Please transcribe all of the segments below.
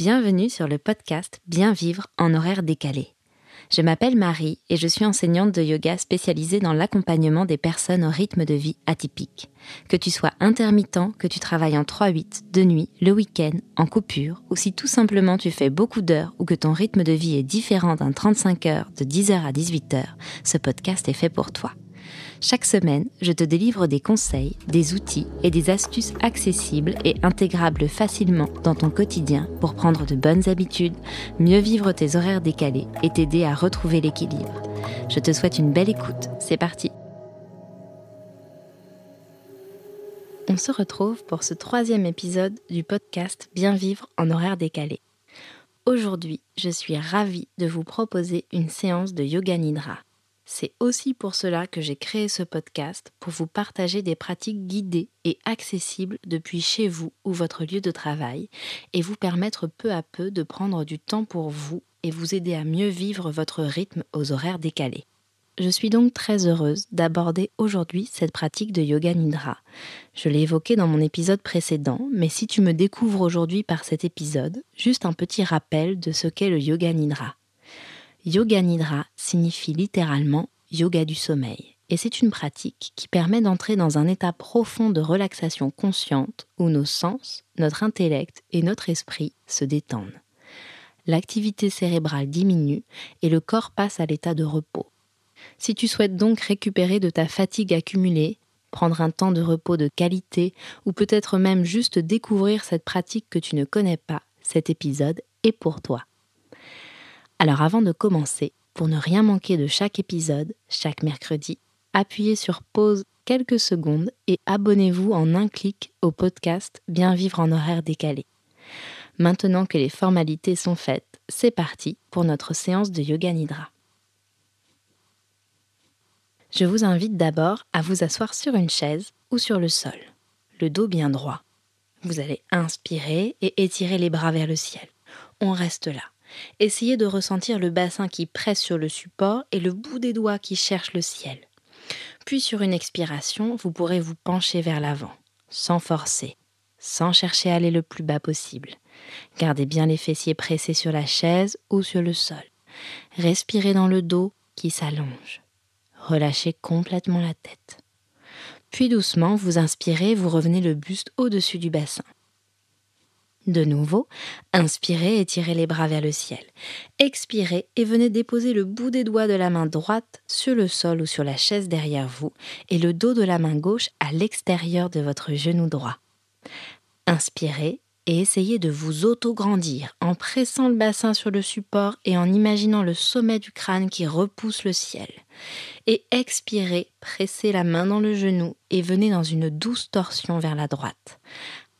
Bienvenue sur le podcast Bien vivre en horaire décalé. Je m'appelle Marie et je suis enseignante de yoga spécialisée dans l'accompagnement des personnes au rythme de vie atypique. Que tu sois intermittent, que tu travailles en 3-8, de nuit, le week-end, en coupure, ou si tout simplement tu fais beaucoup d'heures ou que ton rythme de vie est différent d'un 35 heures de 10h à 18h, ce podcast est fait pour toi. Chaque semaine, je te délivre des conseils, des outils et des astuces accessibles et intégrables facilement dans ton quotidien pour prendre de bonnes habitudes, mieux vivre tes horaires décalés et t'aider à retrouver l'équilibre. Je te souhaite une belle écoute. C'est parti. On se retrouve pour ce troisième épisode du podcast Bien vivre en horaire décalé. Aujourd'hui, je suis ravie de vous proposer une séance de yoga nidra c'est aussi pour cela que j'ai créé ce podcast, pour vous partager des pratiques guidées et accessibles depuis chez vous ou votre lieu de travail, et vous permettre peu à peu de prendre du temps pour vous et vous aider à mieux vivre votre rythme aux horaires décalés. Je suis donc très heureuse d'aborder aujourd'hui cette pratique de yoga nidra. Je l'ai évoqué dans mon épisode précédent, mais si tu me découvres aujourd'hui par cet épisode, juste un petit rappel de ce qu'est le yoga nidra. Yoga Nidra signifie littéralement yoga du sommeil et c'est une pratique qui permet d'entrer dans un état profond de relaxation consciente où nos sens, notre intellect et notre esprit se détendent. L'activité cérébrale diminue et le corps passe à l'état de repos. Si tu souhaites donc récupérer de ta fatigue accumulée, prendre un temps de repos de qualité ou peut-être même juste découvrir cette pratique que tu ne connais pas, cet épisode est pour toi. Alors avant de commencer, pour ne rien manquer de chaque épisode, chaque mercredi, appuyez sur pause quelques secondes et abonnez-vous en un clic au podcast Bien vivre en horaire décalé. Maintenant que les formalités sont faites, c'est parti pour notre séance de yoga nidra. Je vous invite d'abord à vous asseoir sur une chaise ou sur le sol, le dos bien droit. Vous allez inspirer et étirer les bras vers le ciel. On reste là. Essayez de ressentir le bassin qui presse sur le support et le bout des doigts qui cherche le ciel. Puis sur une expiration, vous pourrez vous pencher vers l'avant, sans forcer, sans chercher à aller le plus bas possible. Gardez bien les fessiers pressés sur la chaise ou sur le sol. Respirez dans le dos qui s'allonge. Relâchez complètement la tête. Puis doucement, vous inspirez, vous revenez le buste au-dessus du bassin. De nouveau, inspirez et tirez les bras vers le ciel. Expirez et venez déposer le bout des doigts de la main droite sur le sol ou sur la chaise derrière vous et le dos de la main gauche à l'extérieur de votre genou droit. Inspirez et essayez de vous auto-grandir en pressant le bassin sur le support et en imaginant le sommet du crâne qui repousse le ciel. Et expirez, pressez la main dans le genou et venez dans une douce torsion vers la droite.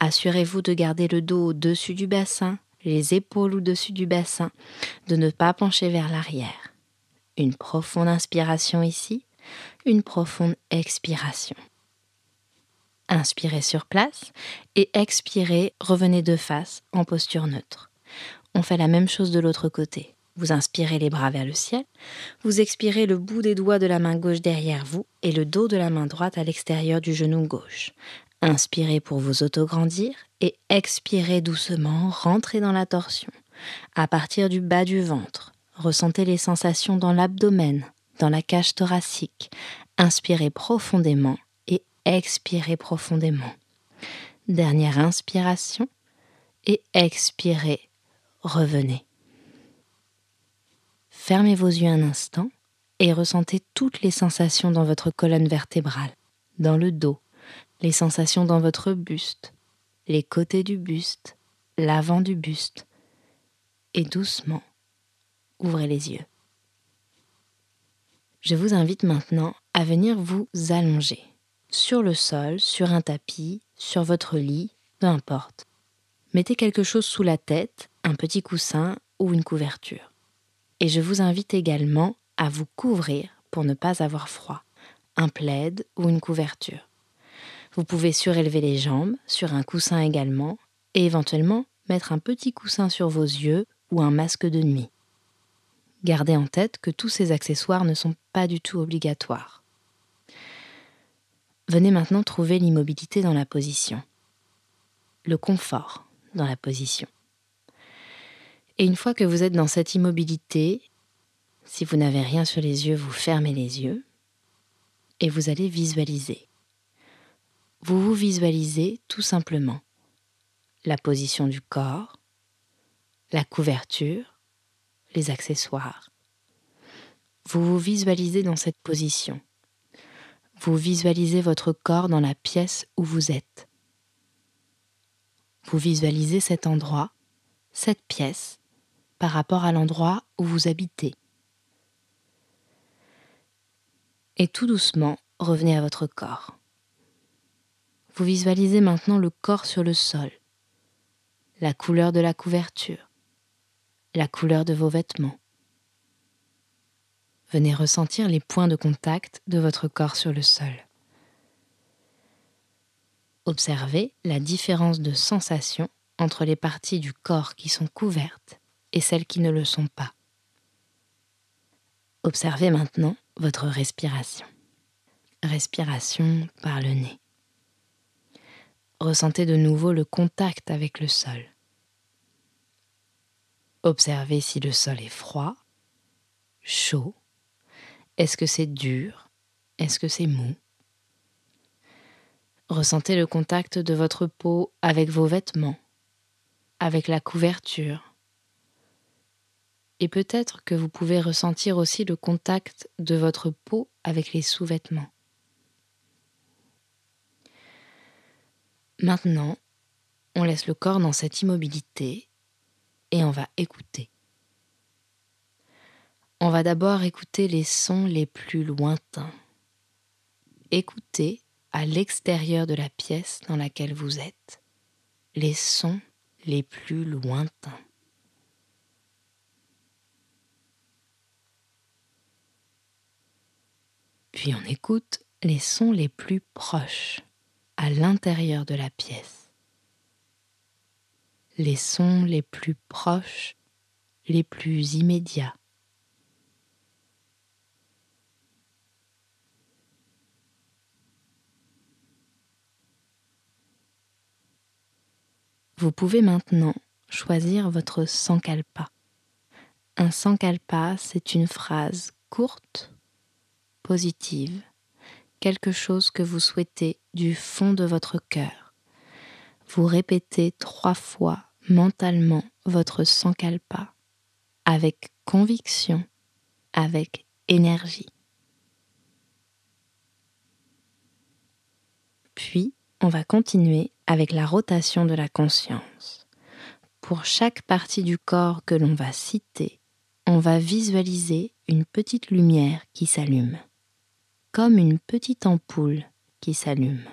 Assurez-vous de garder le dos au-dessus du bassin, les épaules au-dessus du bassin, de ne pas pencher vers l'arrière. Une profonde inspiration ici, une profonde expiration. Inspirez sur place et expirez, revenez de face en posture neutre. On fait la même chose de l'autre côté. Vous inspirez les bras vers le ciel, vous expirez le bout des doigts de la main gauche derrière vous et le dos de la main droite à l'extérieur du genou gauche. Inspirez pour vous autograndir et expirez doucement, rentrez dans la torsion. À partir du bas du ventre, ressentez les sensations dans l'abdomen, dans la cage thoracique. Inspirez profondément et expirez profondément. Dernière inspiration et expirez, revenez. Fermez vos yeux un instant et ressentez toutes les sensations dans votre colonne vertébrale, dans le dos, les sensations dans votre buste, les côtés du buste, l'avant du buste, et doucement, ouvrez les yeux. Je vous invite maintenant à venir vous allonger sur le sol, sur un tapis, sur votre lit, peu importe. Mettez quelque chose sous la tête, un petit coussin ou une couverture. Et je vous invite également à vous couvrir pour ne pas avoir froid, un plaid ou une couverture. Vous pouvez surélever les jambes, sur un coussin également, et éventuellement mettre un petit coussin sur vos yeux ou un masque de nuit. Gardez en tête que tous ces accessoires ne sont pas du tout obligatoires. Venez maintenant trouver l'immobilité dans la position, le confort dans la position. Et une fois que vous êtes dans cette immobilité, si vous n'avez rien sur les yeux, vous fermez les yeux et vous allez visualiser. Vous vous visualisez tout simplement la position du corps, la couverture, les accessoires. Vous vous visualisez dans cette position. Vous visualisez votre corps dans la pièce où vous êtes. Vous visualisez cet endroit, cette pièce, par rapport à l'endroit où vous habitez. Et tout doucement, revenez à votre corps. Vous visualisez maintenant le corps sur le sol, la couleur de la couverture, la couleur de vos vêtements. Venez ressentir les points de contact de votre corps sur le sol. Observez la différence de sensation entre les parties du corps qui sont couvertes et celles qui ne le sont pas. Observez maintenant votre respiration. Respiration par le nez. Ressentez de nouveau le contact avec le sol. Observez si le sol est froid, chaud. Est-ce que c'est dur Est-ce que c'est mou Ressentez le contact de votre peau avec vos vêtements, avec la couverture. Et peut-être que vous pouvez ressentir aussi le contact de votre peau avec les sous-vêtements. Maintenant, on laisse le corps dans cette immobilité et on va écouter. On va d'abord écouter les sons les plus lointains. Écoutez à l'extérieur de la pièce dans laquelle vous êtes les sons les plus lointains. Puis on écoute les sons les plus proches à l'intérieur de la pièce. Les sons les plus proches, les plus immédiats. Vous pouvez maintenant choisir votre sankalpa. Un sankalpa, c'est une phrase courte, positive, quelque chose que vous souhaitez du fond de votre cœur. Vous répétez trois fois mentalement votre sankalpa avec conviction, avec énergie. Puis, on va continuer avec la rotation de la conscience. Pour chaque partie du corps que l'on va citer, on va visualiser une petite lumière qui s'allume comme une petite ampoule qui s'allume.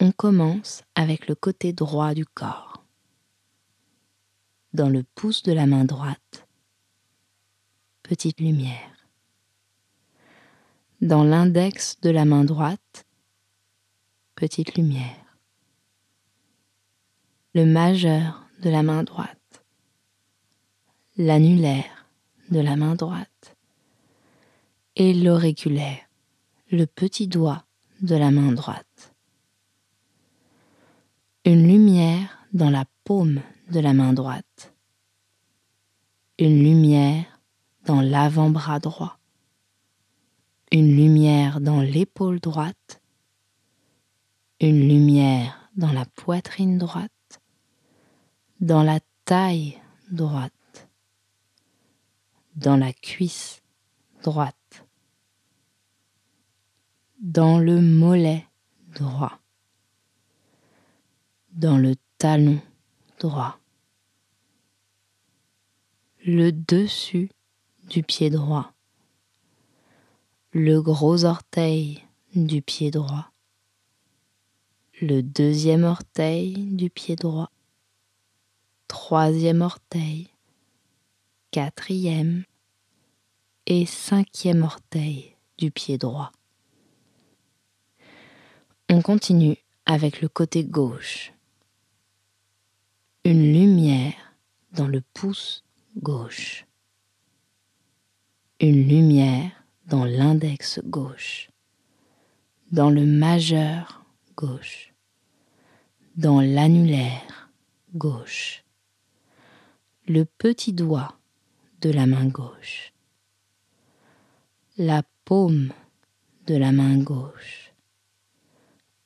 On commence avec le côté droit du corps. Dans le pouce de la main droite, petite lumière. Dans l'index de la main droite, petite lumière. Le majeur de la main droite. L'annulaire de la main droite et l'auriculaire, le petit doigt de la main droite. Une lumière dans la paume de la main droite. Une lumière dans l'avant-bras droit. Une lumière dans l'épaule droite. Une lumière dans la poitrine droite. Dans la taille droite. Dans la cuisse droite dans le mollet droit, dans le talon droit, le dessus du pied droit, le gros orteil du pied droit, le deuxième orteil du pied droit, troisième orteil, quatrième et cinquième orteil du pied droit. On continue avec le côté gauche. Une lumière dans le pouce gauche. Une lumière dans l'index gauche. Dans le majeur gauche. Dans l'annulaire gauche. le petit doigt de la main gauche, la paume de la main gauche,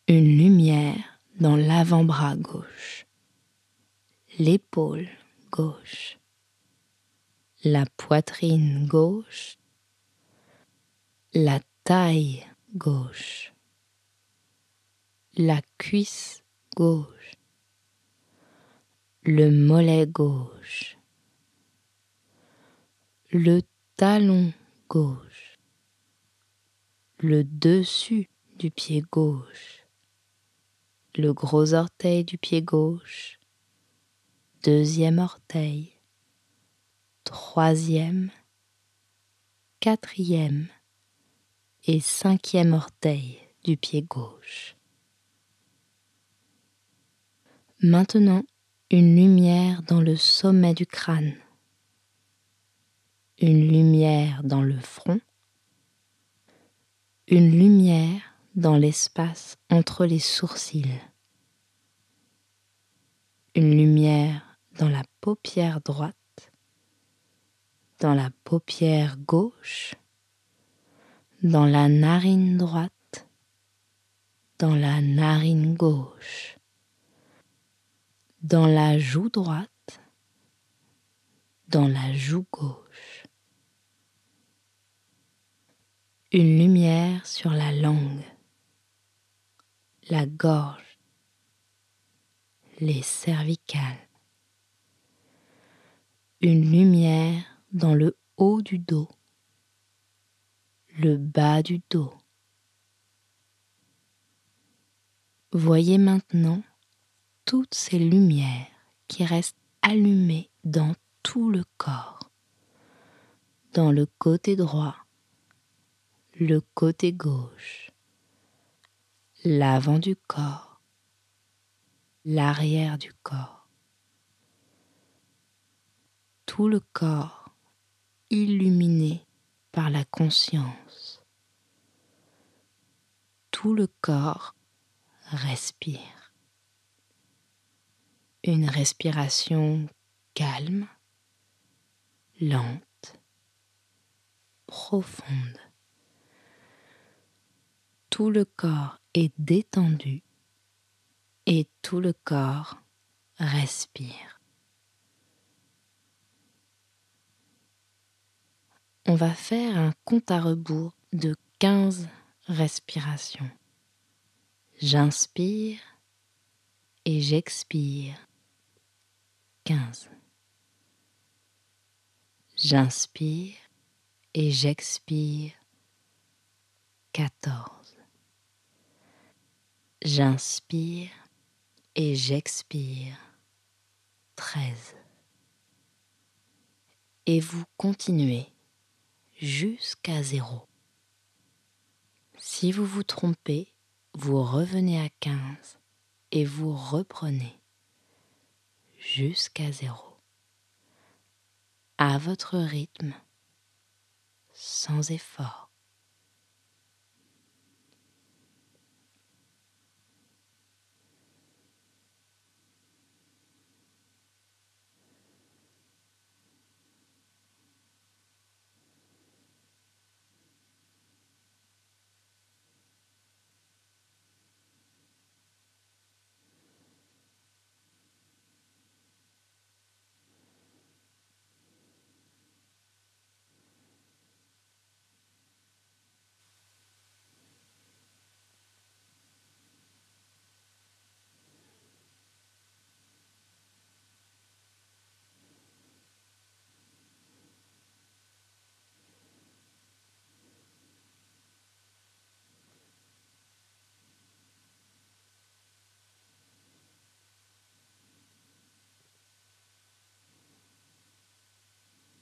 une lumière dans l'avant-bras gauche, l'épaule gauche, la poitrine gauche, la taille gauche, la cuisse gauche, le mollet gauche, le talon gauche, le dessus du pied gauche, le gros orteil du pied gauche, deuxième orteil, troisième, quatrième. Et cinquième orteil du pied gauche. Maintenant, une lumière dans le sommet du crâne, une lumière dans le front, une lumière dans l'espace entre les sourcils, une lumière dans la paupière droite, dans la paupière gauche, dans la narine droite, dans la narine gauche, dans la joue droite, dans la joue gauche. Une lumière sur la langue, la gorge, les cervicales. Une lumière dans le haut du dos, le bas du dos. Voyez maintenant toutes ces lumières qui restent allumées dans tout le corps, dans le côté droit, le côté gauche, l'avant du corps, l'arrière du corps. Tout le corps illuminé par la conscience. Tout le corps respire une respiration calme, lente, profonde. Tout le corps est détendu et tout le corps respire. On va faire un compte à rebours de 15 respirations. J'inspire et j'expire 15. J'inspire et j'expire 14. J'inspire et j'expire 13. Et vous continuez jusqu'à zéro. Si vous vous trompez, vous revenez à 15 et vous reprenez jusqu'à zéro, à votre rythme, sans effort.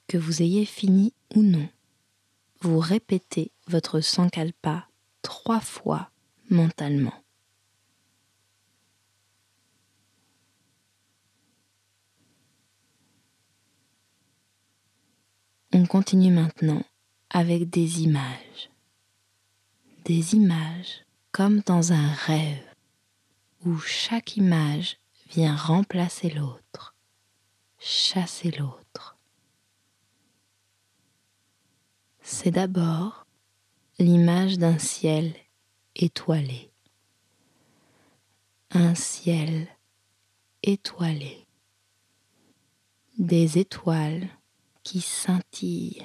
Que vous ayez fini ou non, vous répétez votre sankalpa trois fois mentalement. On continue maintenant avec des images. Des images comme dans un rêve où chaque image vient remplacer l'autre chasser l'autre. C'est d'abord l'image d'un ciel étoilé. Un ciel étoilé. Des étoiles qui scintillent.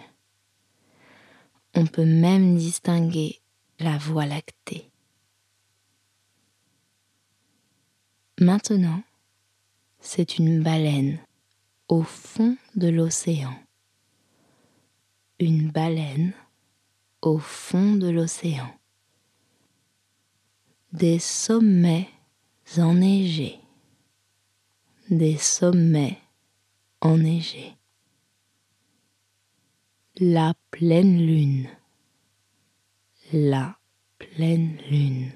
On peut même distinguer la voie lactée. Maintenant, c'est une baleine au fond de l'océan. Une baleine au fond de l'océan. Des sommets enneigés. Des sommets enneigés. La pleine lune. La pleine lune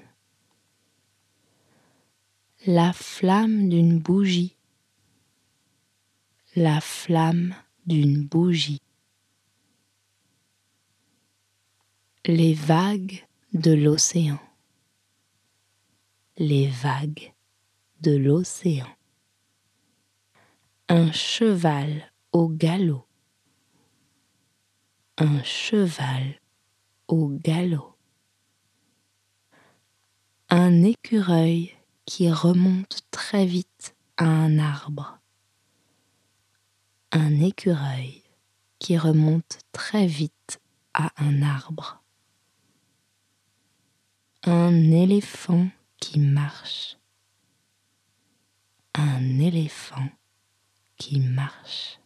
la flamme d'une bougie, la flamme d'une bougie, les vagues de l'océan, les vagues de l'océan, un cheval au galop, un cheval au galop, un écureuil qui remonte très vite à un arbre. Un écureuil qui remonte très vite à un arbre. Un éléphant qui marche. Un éléphant qui marche.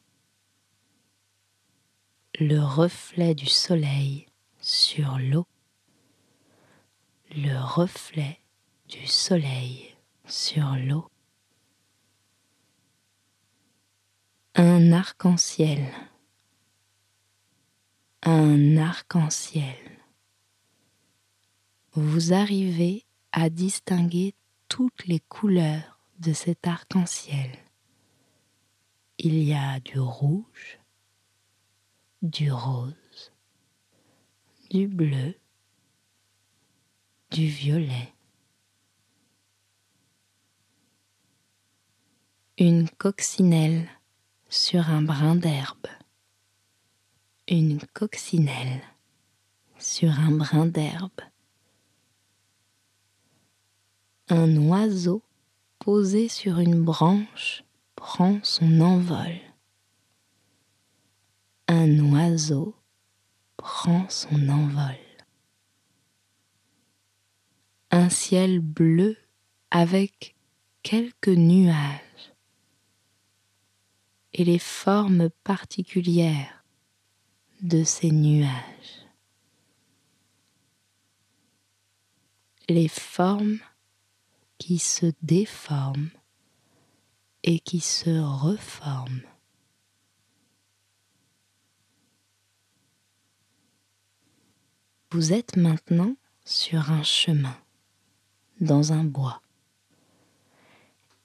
Le reflet du soleil sur l'eau. Le reflet du soleil sur l'eau. Un arc-en-ciel. Un arc-en-ciel. Vous arrivez à distinguer toutes les couleurs de cet arc-en-ciel. Il y a du rouge, du rose, du bleu, du violet. Une coccinelle sur un brin d'herbe. Une coccinelle sur un brin d'herbe. Un oiseau posé sur une branche prend son envol. Un oiseau prend son envol. Un ciel bleu avec quelques nuages et les formes particulières de ces nuages. Les formes qui se déforment et qui se reforment. Vous êtes maintenant sur un chemin, dans un bois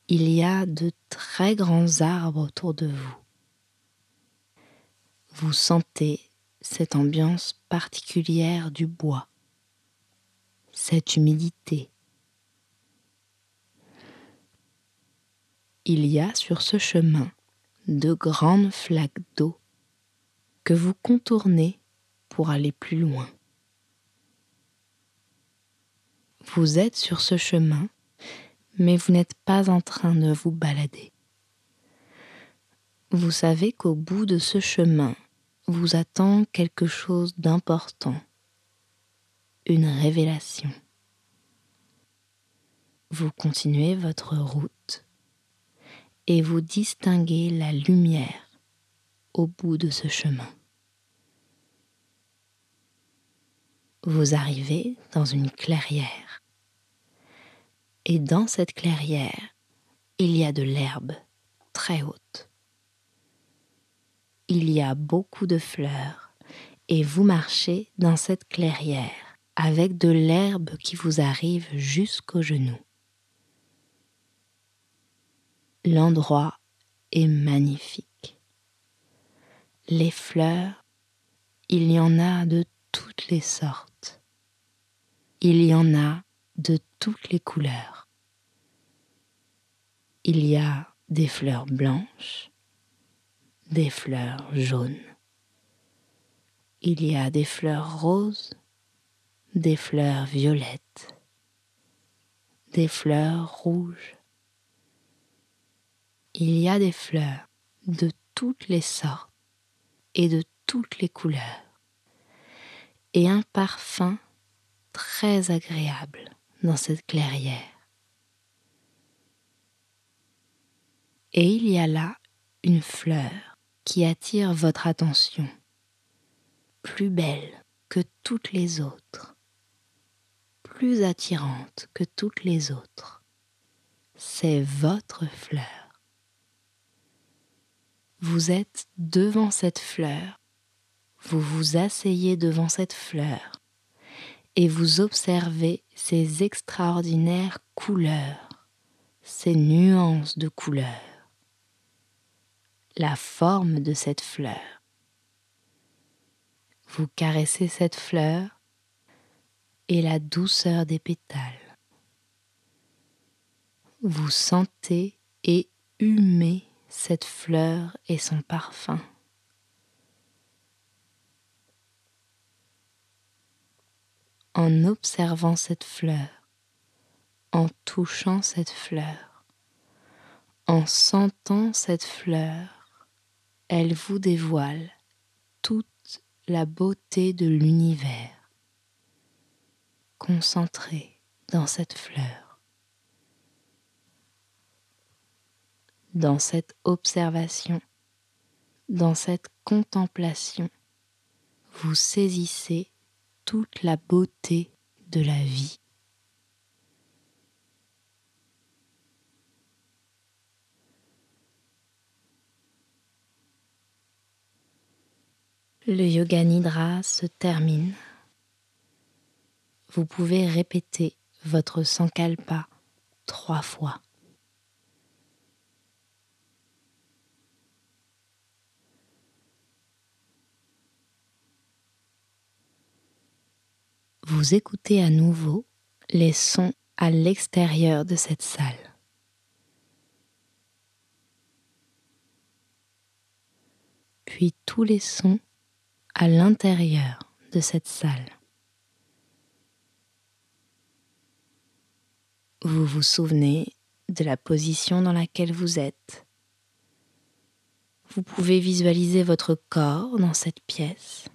il y a de très grands arbres autour de vous. Vous sentez cette ambiance particulière du bois, cette humidité. Il y a sur ce chemin de grandes flaques d'eau que vous contournez pour aller plus loin. Vous êtes sur ce chemin mais vous n'êtes pas en train de vous balader. Vous savez qu'au bout de ce chemin vous attend quelque chose d'important, une révélation. Vous continuez votre route et vous distinguez la lumière au bout de ce chemin. Vous arrivez dans une clairière et dans cette clairière, il y a de l'herbe très haute. Il y a beaucoup de fleurs et vous marchez dans cette clairière avec de l'herbe qui vous arrive jusqu'aux genoux. L'endroit est magnifique. Les fleurs, il y en a de toutes les sortes. Il y en a de toutes les couleurs. Il y a des fleurs blanches, des fleurs jaunes. Il y a des fleurs roses, des fleurs violettes, des fleurs rouges. Il y a des fleurs de toutes les sortes et de toutes les couleurs et un parfum très agréable dans cette clairière. Et il y a là une fleur qui attire votre attention, plus belle que toutes les autres, plus attirante que toutes les autres. C'est votre fleur. Vous êtes devant cette fleur vous vous asseyez devant cette fleur et vous observez ces extraordinaires couleurs, ces nuances de couleurs, la forme de cette fleur. Vous caressez cette fleur et la douceur des pétales. Vous sentez et humez cette fleur et son parfum. en observant cette fleur, en touchant cette fleur, en sentant cette fleur, elle vous dévoile toute la beauté de l'univers, concentrée dans cette fleur. Dans cette observation, dans cette contemplation, vous saisissez toute la beauté de la vie. Le yoga nidra se termine. Vous pouvez répéter votre sankalpa trois fois. Vous écoutez à nouveau les sons à l'extérieur de cette salle. Puis tous les sons à l'intérieur de cette salle. Vous vous souvenez de la position dans laquelle vous êtes? Vous pouvez visualiser votre corps dans cette pièce.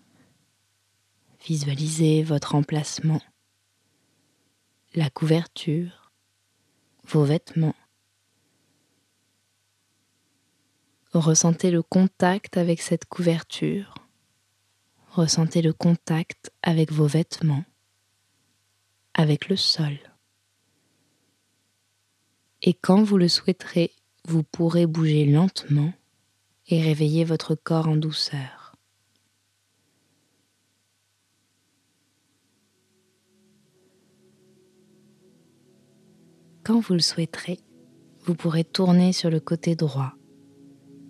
Visualisez votre emplacement, la couverture, vos vêtements. Ressentez le contact avec cette couverture. Ressentez le contact avec vos vêtements, avec le sol. Et quand vous le souhaiterez, vous pourrez bouger lentement et réveiller votre corps en douceur. Quand vous le souhaiterez, vous pourrez tourner sur le côté droit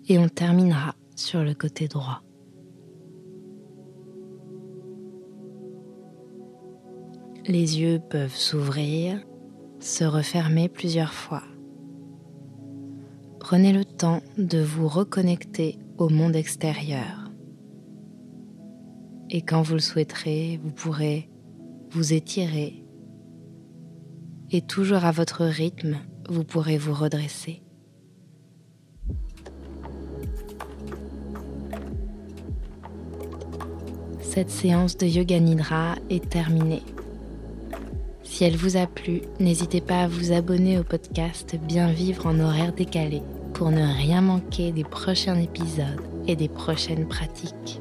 et on terminera sur le côté droit. Les yeux peuvent s'ouvrir, se refermer plusieurs fois. Prenez le temps de vous reconnecter au monde extérieur. Et quand vous le souhaiterez, vous pourrez vous étirer et toujours à votre rythme, vous pourrez vous redresser. Cette séance de Yoga Nidra est terminée. Si elle vous a plu, n'hésitez pas à vous abonner au podcast Bien vivre en horaire décalé pour ne rien manquer des prochains épisodes et des prochaines pratiques.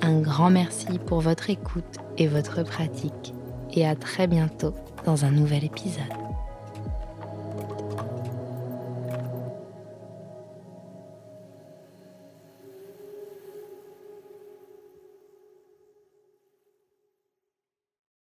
Un grand merci pour votre écoute et votre pratique et à très bientôt dans un nouvel épisode.